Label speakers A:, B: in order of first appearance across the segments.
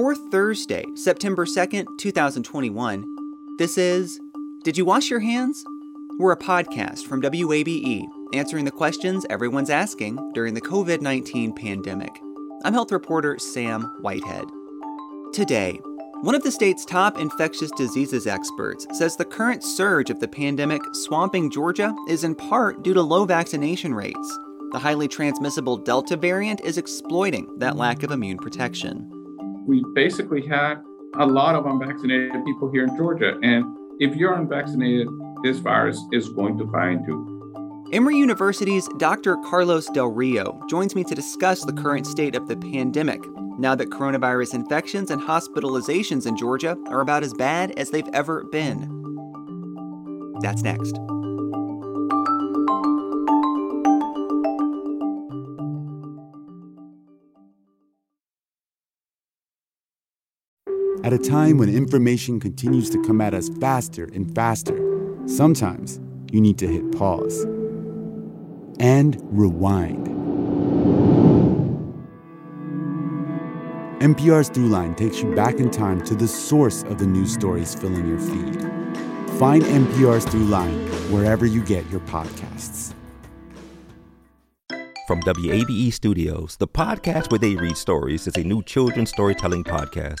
A: For Thursday, September 2nd, 2021, this is Did You Wash Your Hands? We're a podcast from WABE answering the questions everyone's asking during the COVID 19 pandemic. I'm health reporter Sam Whitehead. Today, one of the state's top infectious diseases experts says the current surge of the pandemic swamping Georgia is in part due to low vaccination rates. The highly transmissible Delta variant is exploiting that lack of immune protection.
B: We basically had a lot of unvaccinated people here in Georgia, and if you're unvaccinated, this virus is going to find you.
A: Emory University's Dr. Carlos Del Rio joins me to discuss the current state of the pandemic now that coronavirus infections and hospitalizations in Georgia are about as bad as they've ever been. That's next.
C: At a time when information continues to come at us faster and faster, sometimes you need to hit pause and rewind. NPR's Throughline takes you back in time to the source of the news stories filling your feed. Find NPR's Throughline wherever you get your podcasts.
D: From WABE Studios, the podcast where they read stories is a new children's storytelling podcast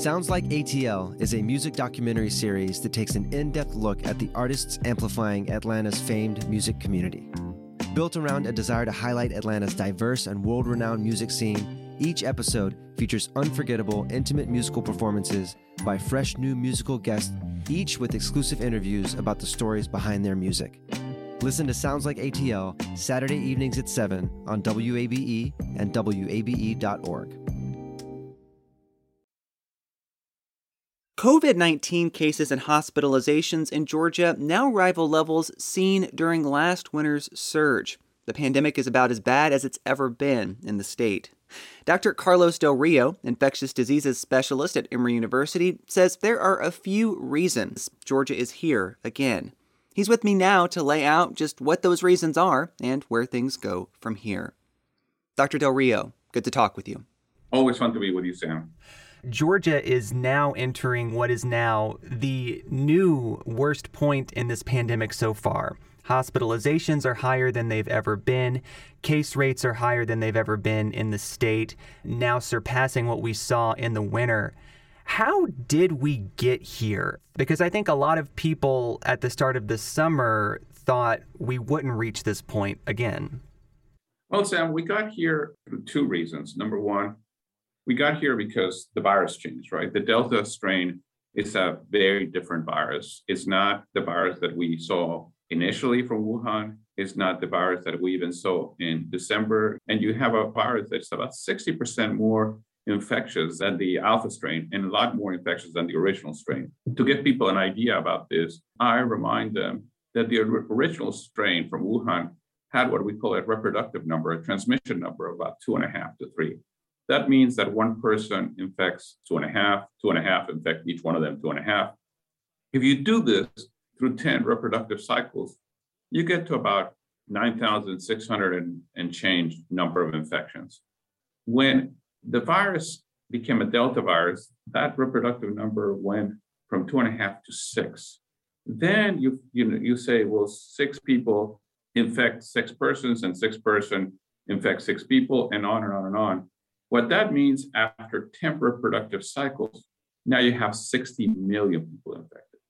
E: Sounds Like ATL is a music documentary series that takes an in depth look at the artists amplifying Atlanta's famed music community. Built around a desire to highlight Atlanta's diverse and world renowned music scene, each episode features unforgettable, intimate musical performances by fresh new musical guests, each with exclusive interviews about the stories behind their music. Listen to Sounds Like ATL Saturday evenings at 7 on WABE and WABE.org.
A: COVID 19 cases and hospitalizations in Georgia now rival levels seen during last winter's surge. The pandemic is about as bad as it's ever been in the state. Dr. Carlos Del Rio, infectious diseases specialist at Emory University, says there are a few reasons Georgia is here again. He's with me now to lay out just what those reasons are and where things go from here. Dr. Del Rio, good to talk with you.
B: Always fun to be with you, Sam.
A: Georgia is now entering what is now the new worst point in this pandemic so far. Hospitalizations are higher than they've ever been. Case rates are higher than they've ever been in the state, now surpassing what we saw in the winter. How did we get here? Because I think a lot of people at the start of the summer thought we wouldn't reach this point again.
B: Well, Sam, we got here for two reasons. Number one, we got here because the virus changed, right? The Delta strain is a very different virus. It's not the virus that we saw initially from Wuhan. It's not the virus that we even saw in December. And you have a virus that's about 60% more infectious than the alpha strain and a lot more infectious than the original strain. To give people an idea about this, I remind them that the original strain from Wuhan had what we call a reproductive number, a transmission number of about two and a half to three. That means that one person infects two and a half, two and a half infect each one of them two and a half. If you do this through 10 reproductive cycles, you get to about 9,600 and, and change number of infections. When the virus became a Delta virus, that reproductive number went from two and a half to six. Then you, you, know, you say, well, six people infect six persons and six person infect six people and on and on and on. What that means after 10 reproductive cycles, now you have 60 million people infected,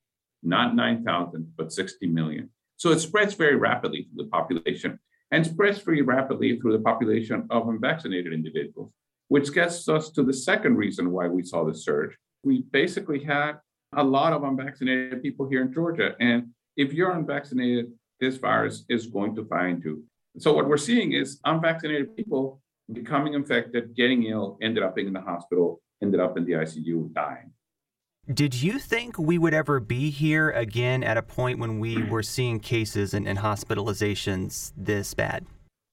B: not 9,000, but 60 million. So it spreads very rapidly through the population and spreads very rapidly through the population of unvaccinated individuals, which gets us to the second reason why we saw the surge. We basically had a lot of unvaccinated people here in Georgia. And if you're unvaccinated, this virus is going to find you. So what we're seeing is unvaccinated people becoming infected, getting ill, ended up being in the hospital, ended up in the ICU, dying.
F: Did you think we would ever be here again at a point when we hmm. were seeing cases and, and hospitalizations this bad?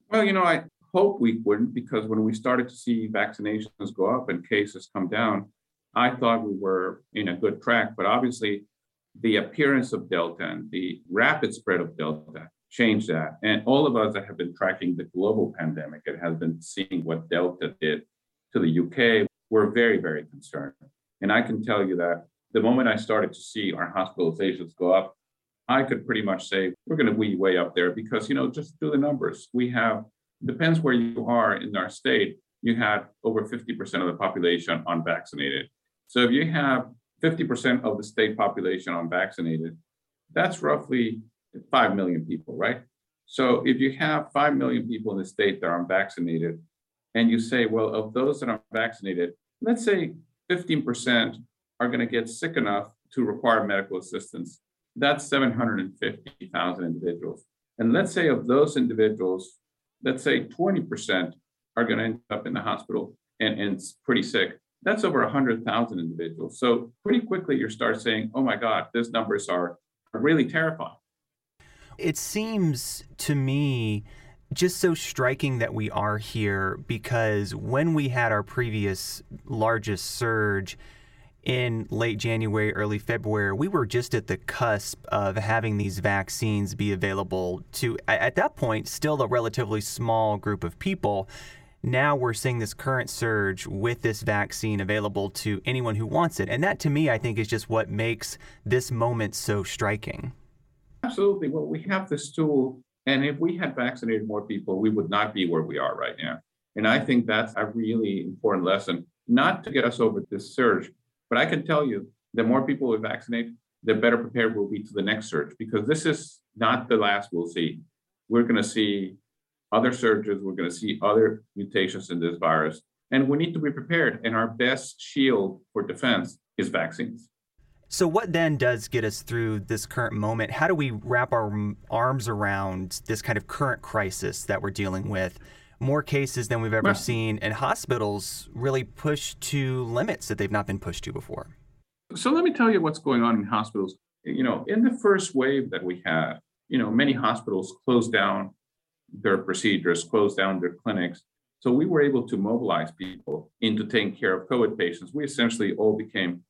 B: Well, you know, I hope we wouldn't because when we started to see vaccinations go up and cases come down, I thought we were in a good track. But obviously, the appearance of Delta and the rapid spread of Delta changed that. And all of us that have been tracking the global pandemic and have been seeing what Delta did to the UK, we're very, very concerned. And I can tell you that the moment I started to see our hospitalizations go up, I could pretty much say we're going to be way up there because, you know, just do the numbers. We have, depends where you are in our state, you had over 50% of the population unvaccinated. So if you have 50% of the state population unvaccinated, that's roughly 5 million people, right? So if you have 5 million people in the state that are unvaccinated, and you say, well, of those that aren't vaccinated, let's say 15% are going to get sick enough to require medical assistance. That's 750,000 individuals. And let's say of those individuals, let's say 20% are going to end up in the hospital and, and pretty sick. That's over 100,000 individuals. So pretty quickly you start saying, oh my God, these numbers are really terrifying.
F: It seems to me just so striking that we are here because when we had our previous largest surge in late January, early February, we were just at the cusp of having these vaccines be available to, at that point, still a relatively small group of people. Now we're seeing this current surge with this vaccine available to anyone who wants it. And that to me, I think, is just what makes this moment so striking.
B: Absolutely. Well, we have this tool and if we had vaccinated more people, we would not be where we are right now. And I think that's a really important lesson, not to get us over this surge, but I can tell you the more people we vaccinate, the better prepared we'll be to the next surge, because this is not the last we'll see. We're going to see other surges, we're going to see other mutations in this virus, and we need to be prepared. And our best shield for defense is vaccines.
F: So, what then does get us through this current moment? How do we wrap our arms around this kind of current crisis that we're dealing with? More cases than we've ever seen, and hospitals really pushed to limits that they've not been pushed to before.
B: So, let me tell you what's going on in hospitals. You know, in the first wave that we had, you know, many hospitals closed down their procedures, closed down their clinics. So, we were able to mobilize people into taking care of COVID patients. We essentially all became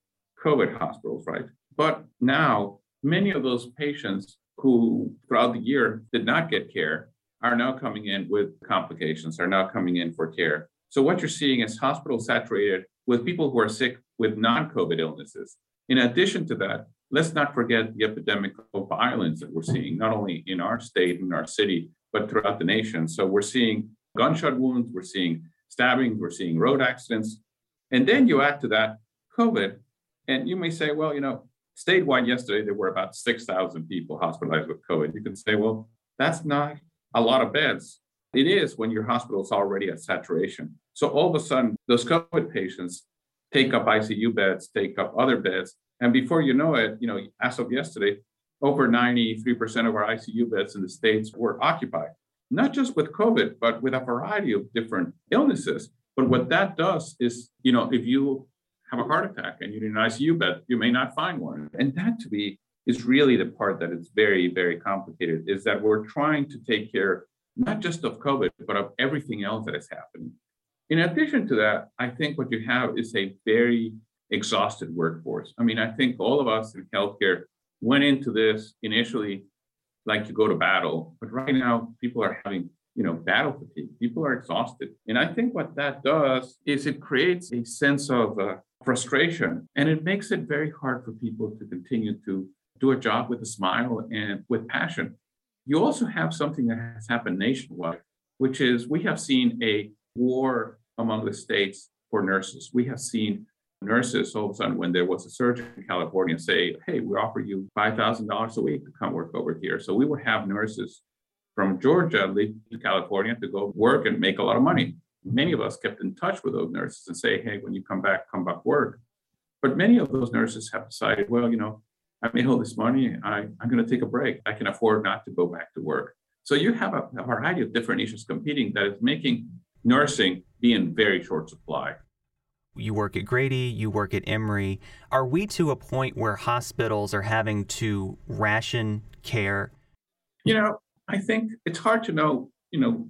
B: COVID hospitals, right? But now, many of those patients who throughout the year did not get care are now coming in with complications, are now coming in for care. So, what you're seeing is hospitals saturated with people who are sick with non COVID illnesses. In addition to that, let's not forget the epidemic of violence that we're seeing, not only in our state, in our city, but throughout the nation. So, we're seeing gunshot wounds, we're seeing stabbings, we're seeing road accidents. And then you add to that COVID, and you may say, well, you know, statewide yesterday, there were about 6,000 people hospitalized with COVID. You can say, well, that's not a lot of beds. It is when your hospital is already at saturation. So all of a sudden, those COVID patients take up ICU beds, take up other beds. And before you know it, you know, as of yesterday, over 93% of our ICU beds in the States were occupied, not just with COVID, but with a variety of different illnesses. But what that does is, you know, if you have a heart attack and you need an ICU bed, you may not find one. And that to me is really the part that is very, very complicated is that we're trying to take care not just of COVID, but of everything else that is happening. In addition to that, I think what you have is a very exhausted workforce. I mean, I think all of us in healthcare went into this initially like to go to battle, but right now people are having you know battle fatigue. People are exhausted, and I think what that does is it creates a sense of uh, frustration. And it makes it very hard for people to continue to do a job with a smile and with passion. You also have something that has happened nationwide, which is we have seen a war among the states for nurses. We have seen nurses all of a sudden, when there was a surge in California, say, hey, we offer you $5,000 a week to come work over here. So we would have nurses from Georgia leave to California to go work and make a lot of money many of us kept in touch with those nurses and say, hey, when you come back, come back work. But many of those nurses have decided, well, you know, I made all this money. I, I'm going to take a break. I can afford not to go back to work. So you have a, a variety of different issues competing that is making nursing be in very short supply.
F: You work at Grady, you work at Emory. Are we to a point where hospitals are having to ration care?
B: You know, I think it's hard to know. You know,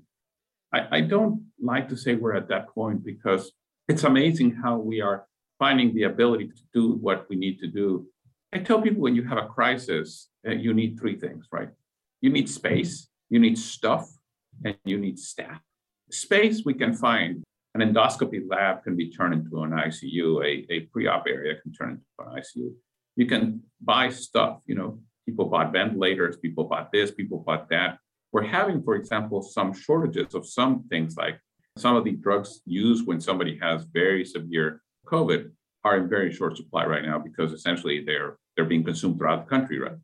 B: I, I don't like to say we're at that point because it's amazing how we are finding the ability to do what we need to do. I tell people when you have a crisis, uh, you need three things, right? You need space, you need stuff, and you need staff. Space we can find. An endoscopy lab can be turned into an ICU, a, a pre-op area can turn into an ICU. You can buy stuff, you know, people bought ventilators, people bought this, people bought that. We're having, for example, some shortages of some things like some of the drugs used when somebody has very severe COVID are in very short supply right now because essentially they're they're being consumed throughout the country, right?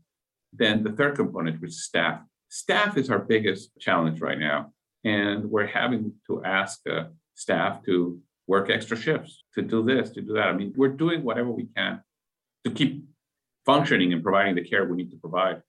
B: Then the third component, which is staff. Staff is our biggest challenge right now, and we're having to ask uh, staff to work extra shifts to do this, to do that. I mean, we're doing whatever we can to keep functioning and providing the care we need to provide.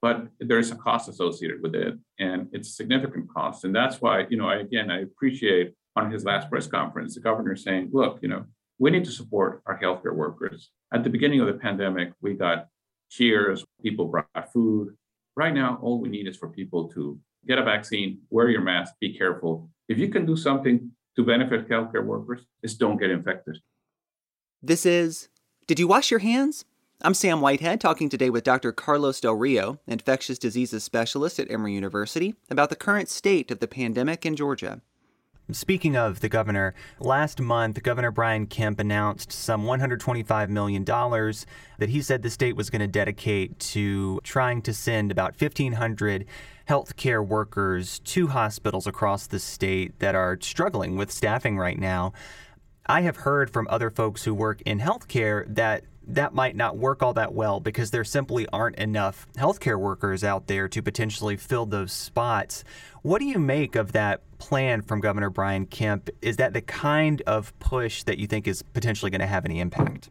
B: But there's a cost associated with it, and it's a significant cost. And that's why, you know, I, again, I appreciate on his last press conference, the governor saying, look, you know, we need to support our healthcare workers. At the beginning of the pandemic, we got cheers, people brought food. Right now, all we need is for people to get a vaccine, wear your mask, be careful. If you can do something to benefit healthcare workers, just don't get infected.
F: This is Did You Wash Your Hands? I'm Sam Whitehead, talking today with Dr. Carlos Del Rio, infectious diseases specialist at Emory University, about the current state of the pandemic in Georgia. Speaking of the governor, last month, Governor Brian Kemp announced some $125 million that he said the state was going to dedicate to trying to send about 1,500 healthcare workers to hospitals across the state that are struggling with staffing right now. I have heard from other folks who work in healthcare that that might not work all that well because there simply aren't enough healthcare workers out there to potentially fill those spots. What do you make of that plan from Governor Brian Kemp? Is that the kind of push that you think is potentially going to have any impact?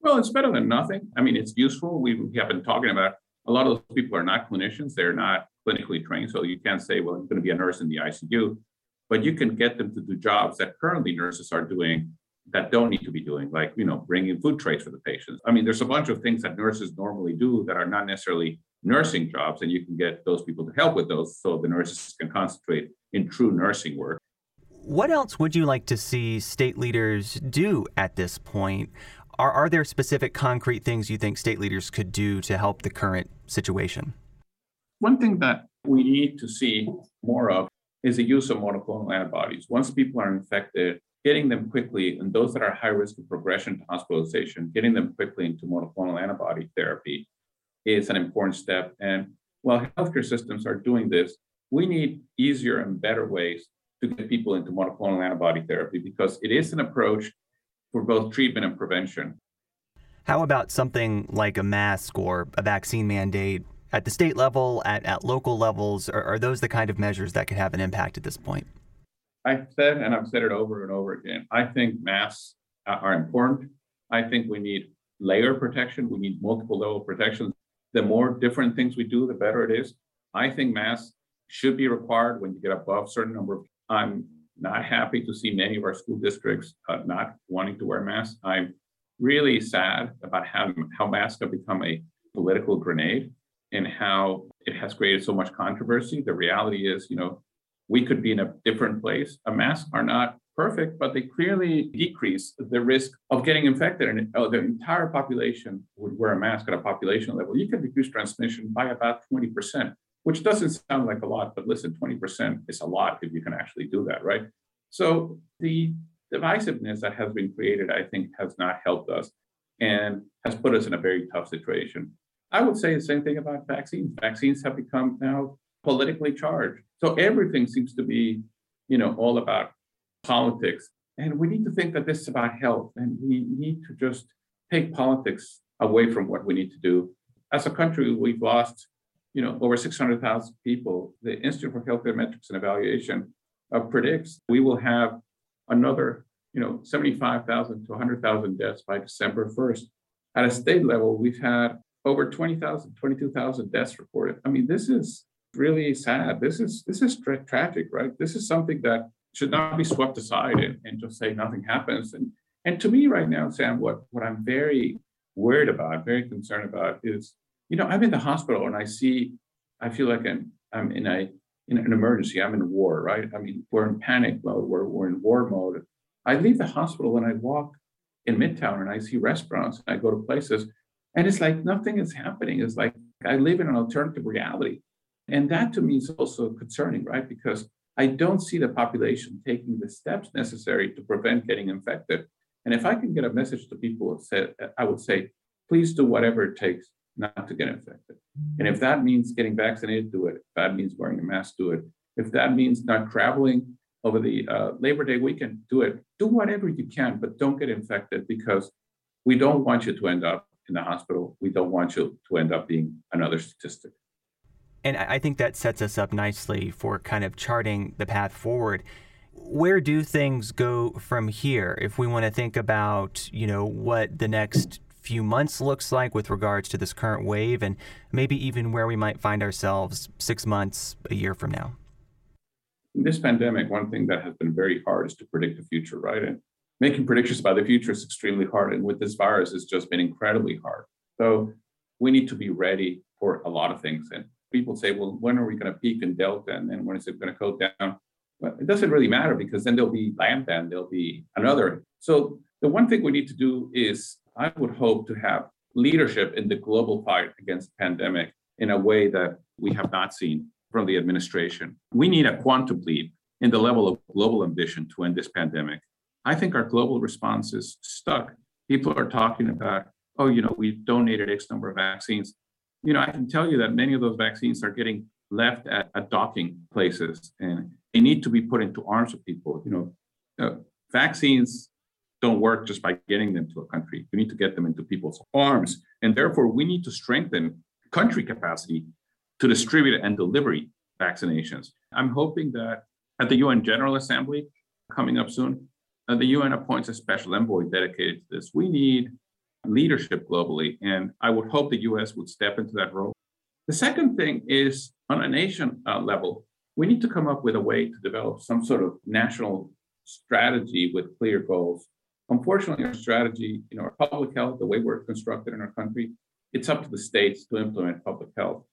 B: Well, it's better than nothing. I mean, it's useful. We, have been talking about a lot of those people are not clinicians, they're not clinically trained. So you can't say, well, you're going to be a nurse in the ICU, but you can get them to do jobs that currently nurses are doing that don't need to be doing, like you know, bringing food trays for the patients. I mean, there's a bunch of things that nurses normally do that are not necessarily nursing jobs, and you can get those people to help with those, so the nurses can concentrate in true nursing work.
F: What else would you like to see state leaders do at this point? Are, are there specific concrete things you think state leaders could do to help the current situation?
B: One thing that we need to see more of is the use of monoclonal antibodies. Once people are infected, getting them quickly, and those that are high risk of progression to hospitalization, getting them quickly into monoclonal antibody therapy is an important step. And while healthcare systems are doing this, we need easier and better ways to get people into monoclonal antibody therapy because it is an approach for both treatment and prevention.
F: How about something like a mask or a vaccine mandate at the state level, at, at local levels? Are, are those the kind of measures that could have an impact at this point?
B: I've said, and I've said it over and over again, I think masks are important. I think we need layer protection. We need multiple level protection. The more different things we do, the better it is. I think masks should be required when you get above a certain number of. I'm not happy to see many of our school districts uh, not wanting to wear masks. I'm really sad about how, how masks have become a political grenade and how it has created so much controversy. The reality is, you know, we could be in a different place. A mask are not perfect, but they clearly decrease the risk of getting infected. And oh, the entire population would wear a mask at a population level. You could reduce transmission by about 20%, which doesn't sound like a lot, but listen, 20% is a lot if you can actually do that, right? So the divisiveness that has been created, I think, has not helped us and has put us in a very tough situation. I would say the same thing about vaccines. Vaccines have become now politically charged. So everything seems to be, you know, all about politics. And we need to think that this is about health. And we need to just take politics away from what we need to do. As a country, we've lost, you know, over 600,000 people. The Institute for Healthcare Metrics and Evaluation uh, predicts we will have another, you know, 75,000 to 100,000 deaths by December 1st. At a state level, we've had over 20,000, 22,000 deaths reported. I mean, this is really sad. This is this is tra- tragic, right? This is something that should not be swept aside and, and just say nothing happens. And and to me right now, Sam, what, what I'm very worried about, very concerned about is, you know, I'm in the hospital and I see, I feel like I'm, I'm in a in an emergency. I'm in war, right? I mean, we're in panic mode. We're, we're in war mode. I leave the hospital and I walk in Midtown and I see restaurants and I go to places and it's like nothing is happening. It's like I live in an alternative reality. And that to me is also concerning, right? Because I don't see the population taking the steps necessary to prevent getting infected. And if I can get a message to people, I would say, please do whatever it takes not to get infected. And if that means getting vaccinated, do it. If that means wearing a mask, do it. If that means not traveling over the uh, Labor Day weekend, do it. Do whatever you can, but don't get infected because we don't want you to end up in the hospital. We don't want you to end up being another statistic.
F: And I think that sets us up nicely for kind of charting the path forward. Where do things go from here if we want to think about, you know, what the next few months looks like with regards to this current wave and maybe even where we might find ourselves 6 months, a year from now?
B: In this pandemic, one thing that has been very hard is to predict the future, right? And making predictions about the future is extremely hard. And with this virus, it's just been incredibly hard. So we need to be ready for a lot of things. And people say, well, when are we going to peak in Delta? And then when is it going to go down? Well, it doesn't really matter because then there'll be Lambda and there'll be another. So the one thing we need to do is I would hope to have leadership in the global fight against the pandemic in a way that we have not seen from the administration. We need a quantum leap in the level of global ambition to end this pandemic. I think our global response is stuck. People are talking about, oh, you know, we've donated X number of vaccines you know, I can tell you that many of those vaccines are getting left at, at docking places and they need to be put into arms of people. You know, uh, vaccines don't work just by getting them to a country. You need to get them into people's arms. And therefore, we need to strengthen country capacity to distribute and deliver vaccinations. I'm hoping that at the UN General Assembly coming up soon, uh, the UN appoints a special envoy dedicated to this. We need leadership globally. And I would hope the US would step into that role. The second thing is on a nation uh, level, we need to come up with a way to develop some sort of national strategy with clear goals. Unfortunately, our strategy, you know, our public health, the way we're constructed in our country, it's up to the states to implement public health.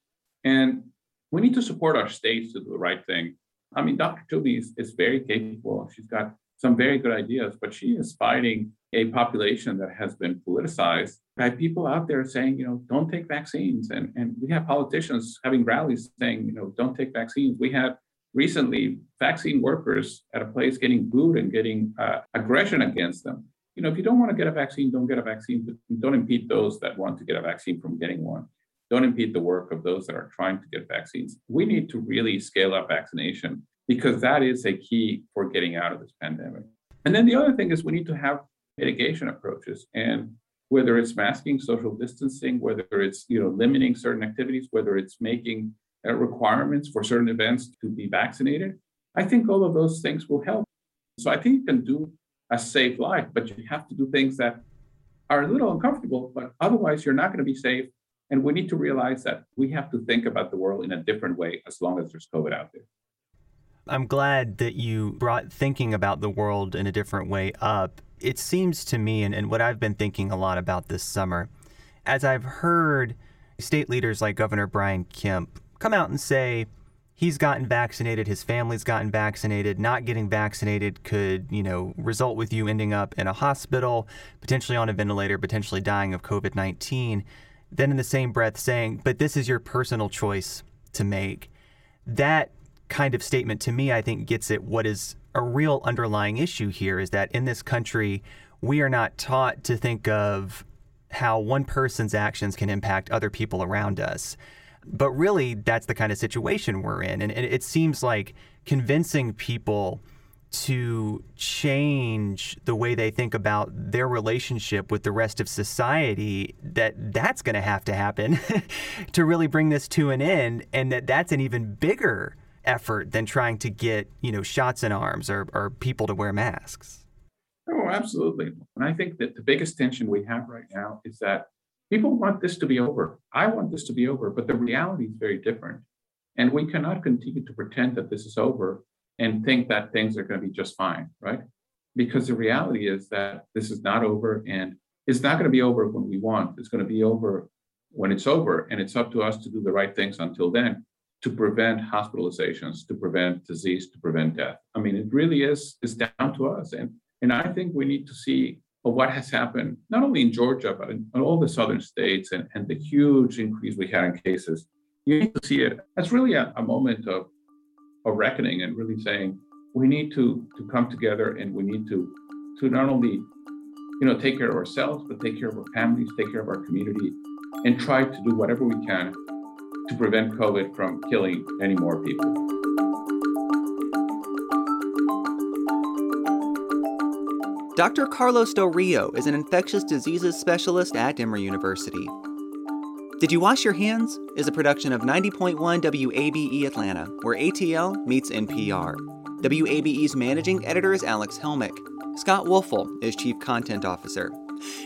B: And we need to support our states to do the right thing. I mean, Dr. Toomey is, is very capable. She's got some very good ideas, but she is fighting a population that has been politicized by people out there saying, you know, don't take vaccines. And, and we have politicians having rallies saying, you know, don't take vaccines. We had recently vaccine workers at a place getting booed and getting uh, aggression against them. You know, if you don't want to get a vaccine, don't get a vaccine, but don't impede those that want to get a vaccine from getting one. Don't impede the work of those that are trying to get vaccines. We need to really scale up vaccination because that is a key for getting out of this pandemic. And then the other thing is we need to have mitigation approaches. And whether it's masking, social distancing, whether it's you know limiting certain activities, whether it's making uh, requirements for certain events to be vaccinated, I think all of those things will help. So I think you can do a safe life, but you have to do things that are a little uncomfortable, but otherwise you're not going to be safe. And we need to realize that we have to think about the world in a different way as long as there's COVID out there.
F: I'm glad that you brought thinking about the world in a different way up it seems to me, and, and what I've been thinking a lot about this summer, as I've heard state leaders like Governor Brian Kemp come out and say he's gotten vaccinated, his family's gotten vaccinated, not getting vaccinated could, you know, result with you ending up in a hospital, potentially on a ventilator, potentially dying of COVID 19. Then in the same breath saying, but this is your personal choice to make. That kind of statement to me, I think, gets at what is a real underlying issue here is that in this country, we are not taught to think of how one person's actions can impact other people around us. But really, that's the kind of situation we're in. And it seems like convincing people to change the way they think about their relationship with the rest of society that that's going to have to happen to really bring this to an end and that that's an even bigger effort than trying to get you know shots in arms or, or people to wear masks
B: oh absolutely and i think that the biggest tension we have right now is that people want this to be over i want this to be over but the reality is very different and we cannot continue to pretend that this is over and think that things are going to be just fine, right? Because the reality is that this is not over and it's not going to be over when we want. It's going to be over when it's over. And it's up to us to do the right things until then to prevent hospitalizations, to prevent disease, to prevent death. I mean, it really is, is down to us. And, and I think we need to see what has happened, not only in Georgia, but in, in all the southern states and, and the huge increase we had in cases. You need to see it as really a, a moment of, of reckoning and really saying, we need to, to come together and we need to, to not only you know, take care of ourselves, but take care of our families, take care of our community, and try to do whatever we can to prevent COVID from killing any more people.
A: Dr. Carlos Del Rio is an infectious diseases specialist at Emory University. Did You Wash Your Hands is a production of 90.1 WABE Atlanta, where ATL meets NPR. WABE's managing editor is Alex Helmick. Scott Woelfel is Chief Content Officer.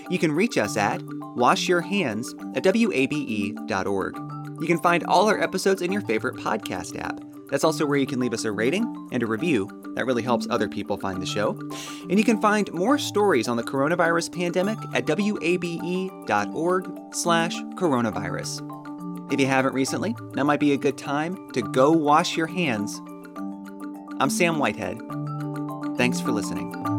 A: You can reach us at washyourhands at wabe.org. You can find all our episodes in your favorite podcast app. That's also where you can leave us a rating and a review. That really helps other people find the show. And you can find more stories on the coronavirus pandemic at wabe.org slash coronavirus. If you haven't recently, now might be a good time to go wash your hands. I'm Sam Whitehead. Thanks for listening.